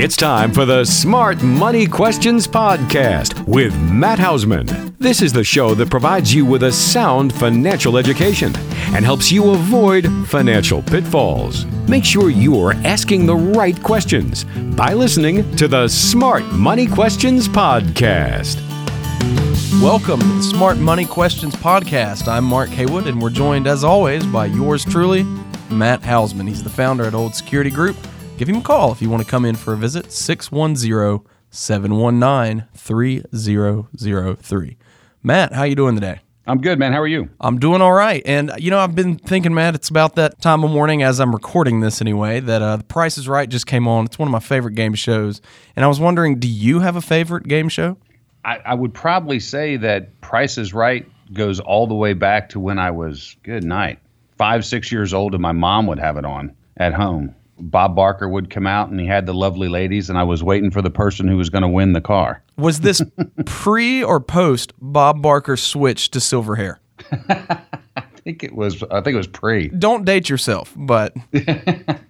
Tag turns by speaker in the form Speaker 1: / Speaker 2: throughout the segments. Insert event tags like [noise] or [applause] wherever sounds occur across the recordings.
Speaker 1: It's time for the Smart Money Questions Podcast with Matt Hausman. This is the show that provides you with a sound financial education and helps you avoid financial pitfalls. Make sure you are asking the right questions by listening to the Smart Money Questions Podcast.
Speaker 2: Welcome to the Smart Money Questions Podcast. I'm Mark Haywood, and we're joined, as always, by yours truly, Matt Hausman. He's the founder at Old Security Group give him a call if you want to come in for a visit 610 719 3003. Matt, how you doing today?
Speaker 3: I'm good, man. How are you?
Speaker 2: I'm doing all right. And, you know, I've been thinking, Matt, it's about that time of morning as I'm recording this anyway, that uh, The Price is Right just came on. It's one of my favorite game shows. And I was wondering, do you have a favorite game show?
Speaker 3: I, I would probably say that Price is Right goes all the way back to when I was, good night, five, six years old, and my mom would have it on at home. Bob Barker would come out and he had the lovely ladies, and I was waiting for the person who was going to win the car.
Speaker 2: Was this [laughs] pre or post Bob Barker switch to silver hair? [laughs]
Speaker 3: I think it was. I think it was pre.
Speaker 2: Don't date yourself, but [laughs]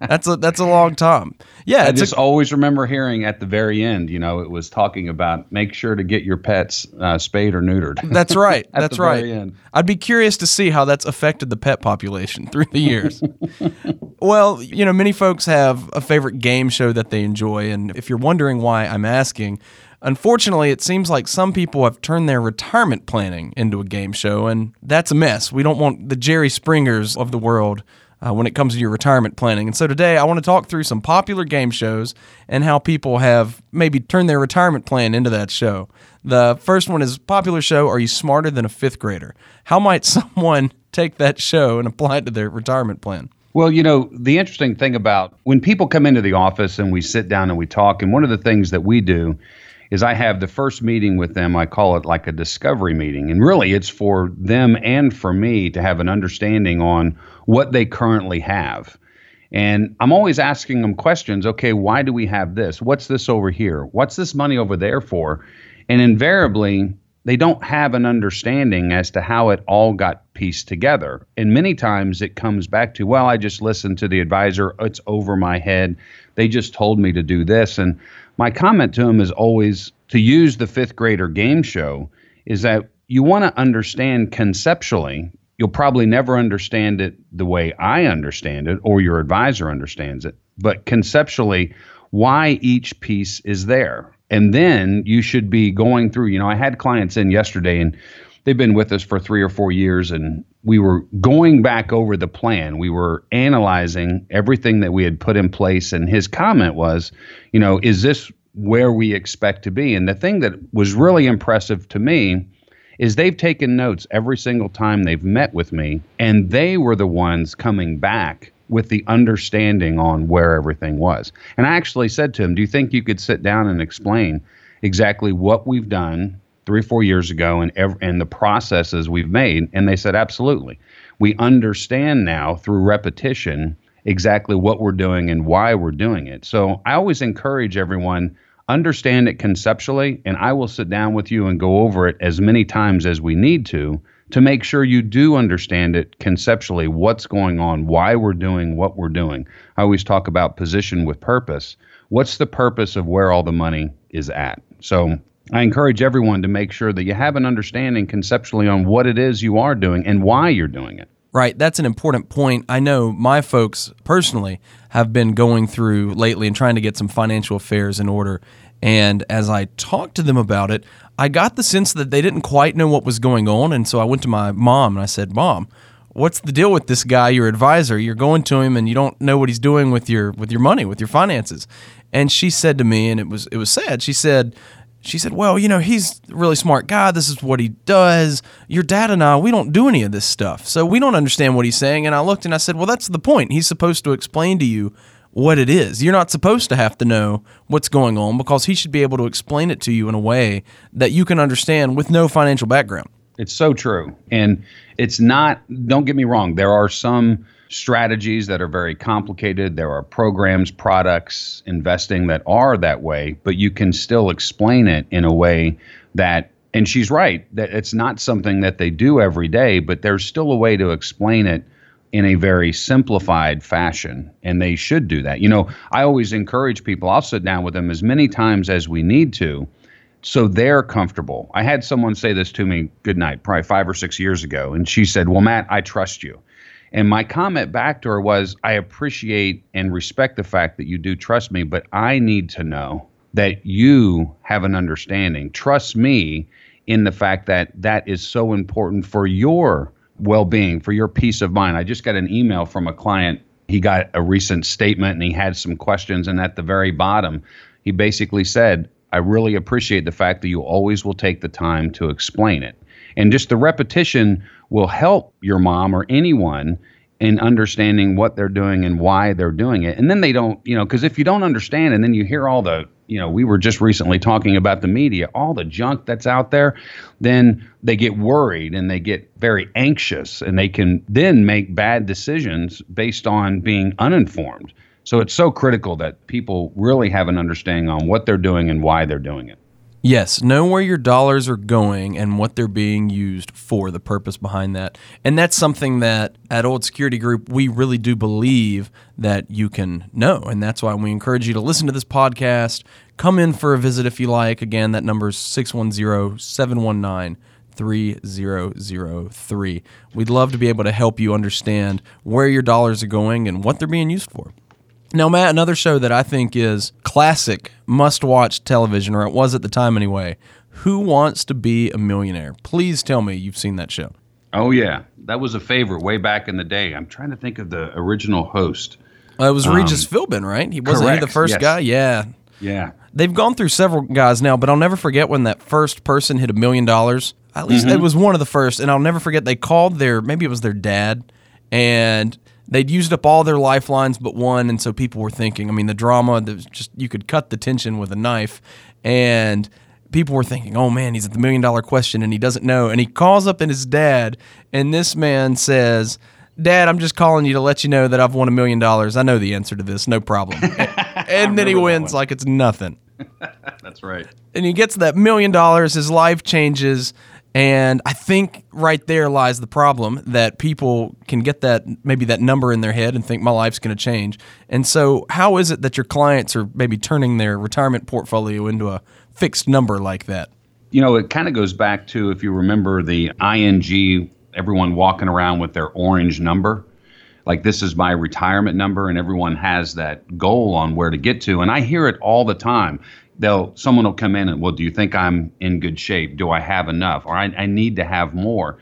Speaker 2: that's a that's a long time. Yeah,
Speaker 3: I just a, always remember hearing at the very end. You know, it was talking about make sure to get your pets uh, spayed or neutered.
Speaker 2: That's right. [laughs] that's right. I'd be curious to see how that's affected the pet population [laughs] through the years. [laughs] well, you know, many folks have a favorite game show that they enjoy, and if you're wondering why I'm asking. Unfortunately, it seems like some people have turned their retirement planning into a game show, and that's a mess. We don't want the Jerry Springers of the world uh, when it comes to your retirement planning. And so today I want to talk through some popular game shows and how people have maybe turned their retirement plan into that show. The first one is popular show Are You Smarter Than a Fifth Grader? How might [laughs] someone take that show and apply it to their retirement plan?
Speaker 3: Well, you know, the interesting thing about when people come into the office and we sit down and we talk, and one of the things that we do is I have the first meeting with them. I call it like a discovery meeting. And really, it's for them and for me to have an understanding on what they currently have. And I'm always asking them questions okay, why do we have this? What's this over here? What's this money over there for? And invariably, they don't have an understanding as to how it all got pieced together. And many times it comes back to, well, I just listened to the advisor, it's over my head. They just told me to do this. And my comment to him is always to use the fifth grader game show is that you want to understand conceptually. You'll probably never understand it the way I understand it or your advisor understands it, but conceptually, why each piece is there. And then you should be going through. You know, I had clients in yesterday and they've been with us for three or four years and we were going back over the plan. We were analyzing everything that we had put in place and his comment was you know is this where we expect to be? And the thing that was really impressive to me is they've taken notes every single time they've met with me and they were the ones coming back with the understanding on where everything was. And i actually said to him do you think you could sit down and explain exactly what we've done three or four years ago and ev- and the processes we've made and they said absolutely. We understand now through repetition exactly what we're doing and why we're doing it. So i always encourage everyone understand it conceptually and i will sit down with you and go over it as many times as we need to to make sure you do understand it conceptually what's going on why we're doing what we're doing. I always talk about position with purpose. What's the purpose of where all the money is at? So I encourage everyone to make sure that you have an understanding conceptually on what it is you are doing and why you're doing it.
Speaker 2: Right. That's an important point. I know my folks personally have been going through lately and trying to get some financial affairs in order. And as I talked to them about it, I got the sense that they didn't quite know what was going on. And so I went to my mom and I said, Mom, what's the deal with this guy, your advisor? You're going to him and you don't know what he's doing with your with your money, with your finances. And she said to me, and it was it was sad, she said, she said, Well, you know, he's a really smart guy. This is what he does. Your dad and I, we don't do any of this stuff. So we don't understand what he's saying. And I looked and I said, Well, that's the point. He's supposed to explain to you what it is. You're not supposed to have to know what's going on because he should be able to explain it to you in a way that you can understand with no financial background.
Speaker 3: It's so true. And it's not, don't get me wrong, there are some strategies that are very complicated. There are programs, products, investing that are that way, but you can still explain it in a way that and she's right that it's not something that they do every day, but there's still a way to explain it in a very simplified fashion, and they should do that. You know, I always encourage people, I'll sit down with them as many times as we need to so they're comfortable. I had someone say this to me, good night, probably five or six years ago, and she said, Well, Matt, I trust you. And my comment back to her was, I appreciate and respect the fact that you do trust me, but I need to know that you have an understanding. Trust me in the fact that that is so important for your well being, for your peace of mind. I just got an email from a client. He got a recent statement and he had some questions. And at the very bottom, he basically said, I really appreciate the fact that you always will take the time to explain it. And just the repetition will help your mom or anyone in understanding what they're doing and why they're doing it. And then they don't, you know, because if you don't understand and then you hear all the, you know, we were just recently talking about the media, all the junk that's out there, then they get worried and they get very anxious and they can then make bad decisions based on being uninformed. So it's so critical that people really have an understanding on what they're doing and why they're doing it.
Speaker 2: Yes, know where your dollars are going and what they're being used for, the purpose behind that. And that's something that at Old Security Group, we really do believe that you can know. And that's why we encourage you to listen to this podcast. Come in for a visit if you like. Again, that number is 610 719 3003. We'd love to be able to help you understand where your dollars are going and what they're being used for. Now, Matt, another show that I think is classic, must watch television, or it was at the time anyway. Who Wants to Be a Millionaire? Please tell me you've seen that show.
Speaker 3: Oh, yeah. That was a favorite way back in the day. I'm trying to think of the original host.
Speaker 2: Uh, it was Regis um, Philbin, right? He wasn't he the first
Speaker 3: yes.
Speaker 2: guy? Yeah.
Speaker 3: Yeah.
Speaker 2: They've gone through several guys now, but I'll never forget when that first person hit a million dollars. At least mm-hmm. it was one of the first, and I'll never forget they called their maybe it was their dad, and they'd used up all their lifelines but one, and so people were thinking. I mean, the drama, just you could cut the tension with a knife, and people were thinking, "Oh man, he's at the million dollar question and he doesn't know." And he calls up in his dad, and this man says. Dad, I'm just calling you to let you know that I've won a million dollars. I know the answer to this, no problem. [laughs] and then he wins like it's nothing. [laughs]
Speaker 3: That's right.
Speaker 2: And he gets that million dollars. His life changes. And I think right there lies the problem that people can get that maybe that number in their head and think my life's going to change. And so, how is it that your clients are maybe turning their retirement portfolio into a fixed number like that?
Speaker 3: You know, it kind of goes back to if you remember the ING, everyone walking around with their orange number. Like, this is my retirement number, and everyone has that goal on where to get to. And I hear it all the time they'll someone will come in and well do you think i'm in good shape? Do i have enough? Or i, I need to have more.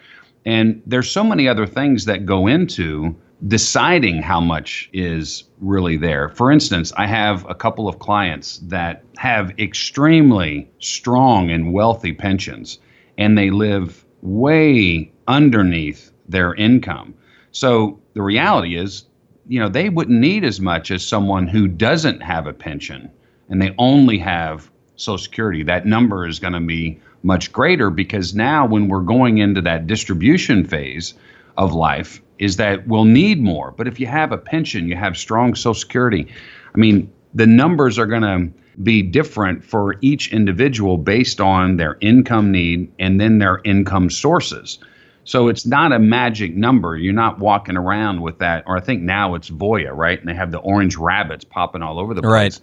Speaker 3: And there's so many other things that go into deciding how much is really there. For instance i have a couple of clients that have extremely strong and wealthy pensions and they live way underneath their income. So the reality is you know they wouldn't need as much as someone who doesn't have a pension and they only have Social Security, that number is going to be much greater because now when we're going into that distribution phase of life, is that we'll need more. But if you have a pension, you have strong Social Security, I mean, the numbers are going to be different for each individual based on their income need and then their income sources. So it's not a magic number. You're not walking around with that, or I think now it's Voya, right? And they have the orange rabbits popping all over the place.
Speaker 2: Right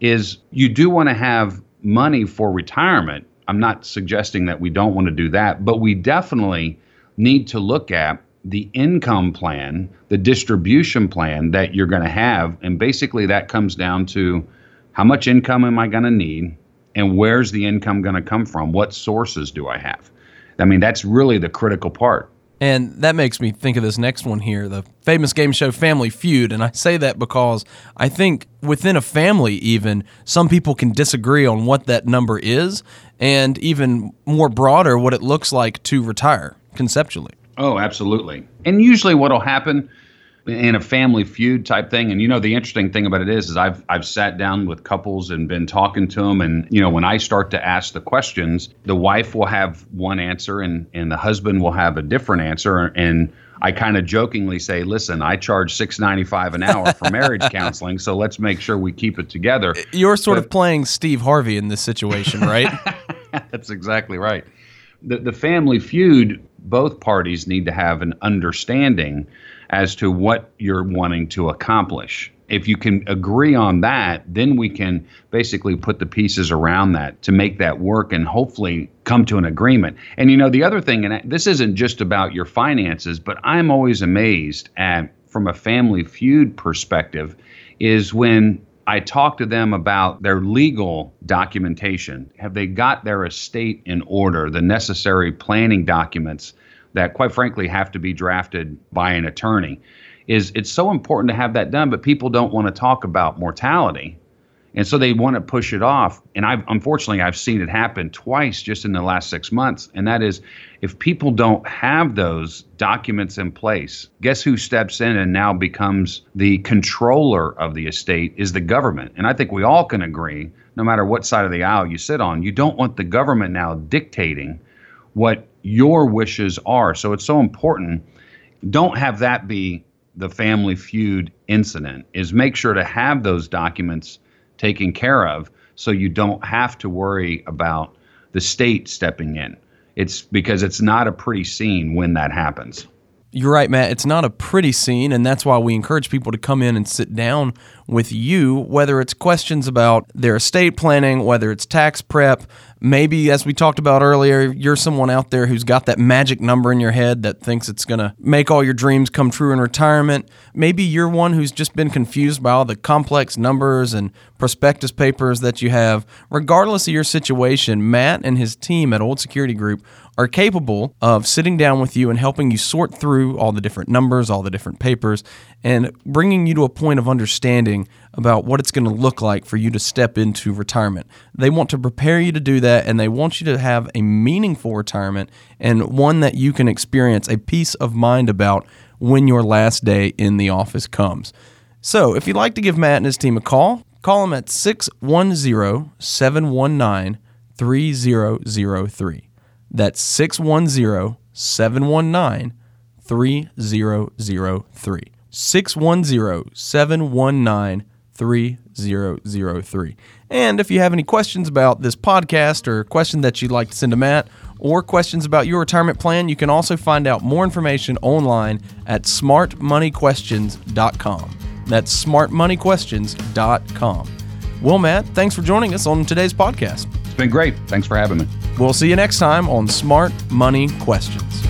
Speaker 3: is you do want to have money for retirement. I'm not suggesting that we don't want to do that, but we definitely need to look at the income plan, the distribution plan that you're going to have. And basically, that comes down to how much income am I going to need and where's the income going to come from? What sources do I have? I mean, that's really the critical part.
Speaker 2: And that makes me think of this next one here the famous game show Family Feud. And I say that because I think within a family, even, some people can disagree on what that number is, and even more broader, what it looks like to retire conceptually.
Speaker 3: Oh, absolutely. And usually, what will happen in a family feud type thing. And you know, the interesting thing about it is, is I've I've sat down with couples and been talking to them, and you know, when I start to ask the questions, the wife will have one answer, and and the husband will have a different answer, and I kind of jokingly say, "Listen, I charge six ninety five an hour for marriage [laughs] counseling, so let's make sure we keep it together."
Speaker 2: You're sort but, of playing Steve Harvey in this situation, right? [laughs]
Speaker 3: That's exactly right. The the family feud, both parties need to have an understanding as to what you're wanting to accomplish. If you can agree on that, then we can basically put the pieces around that to make that work and hopefully come to an agreement. And you know, the other thing, and this isn't just about your finances, but I'm always amazed at, from a family feud perspective, is when I talk to them about their legal documentation. Have they got their estate in order, the necessary planning documents that, quite frankly, have to be drafted by an attorney? Is it's so important to have that done, but people don't want to talk about mortality and so they want to push it off. And I've unfortunately I've seen it happen twice just in the last six months. And that is if people don't have those documents in place, guess who steps in and now becomes the controller of the estate is the government. And I think we all can agree, no matter what side of the aisle you sit on, you don't want the government now dictating what your wishes are. So it's so important. Don't have that be the family feud incident is make sure to have those documents taken care of so you don't have to worry about the state stepping in. It's because it's not a pretty scene when that happens.
Speaker 2: You're right, Matt. It's not a pretty scene, and that's why we encourage people to come in and sit down with you, whether it's questions about their estate planning, whether it's tax prep, maybe as we talked about earlier, you're someone out there who's got that magic number in your head that thinks it's going to make all your dreams come true in retirement. Maybe you're one who's just been confused by all the complex numbers and prospectus papers that you have. Regardless of your situation, Matt and his team at Old Security Group are capable of sitting down with you and helping you sort through all the different numbers, all the different papers, and bringing you to a point of understanding about what it's going to look like for you to step into retirement. They want to prepare you to do that, and they want you to have a meaningful retirement and one that you can experience a peace of mind about when your last day in the office comes. So, if you'd like to give Matt and his team a call, call them at 610 719 3003. That's 610 719 3003. 610 719 3003. And if you have any questions about this podcast or a question that you'd like to send to Matt or questions about your retirement plan, you can also find out more information online at smartmoneyquestions.com. That's smartmoneyquestions.com. Well, Matt, thanks for joining us on today's podcast.
Speaker 3: It's been great. Thanks for having me.
Speaker 2: We'll see you next time on Smart Money Questions.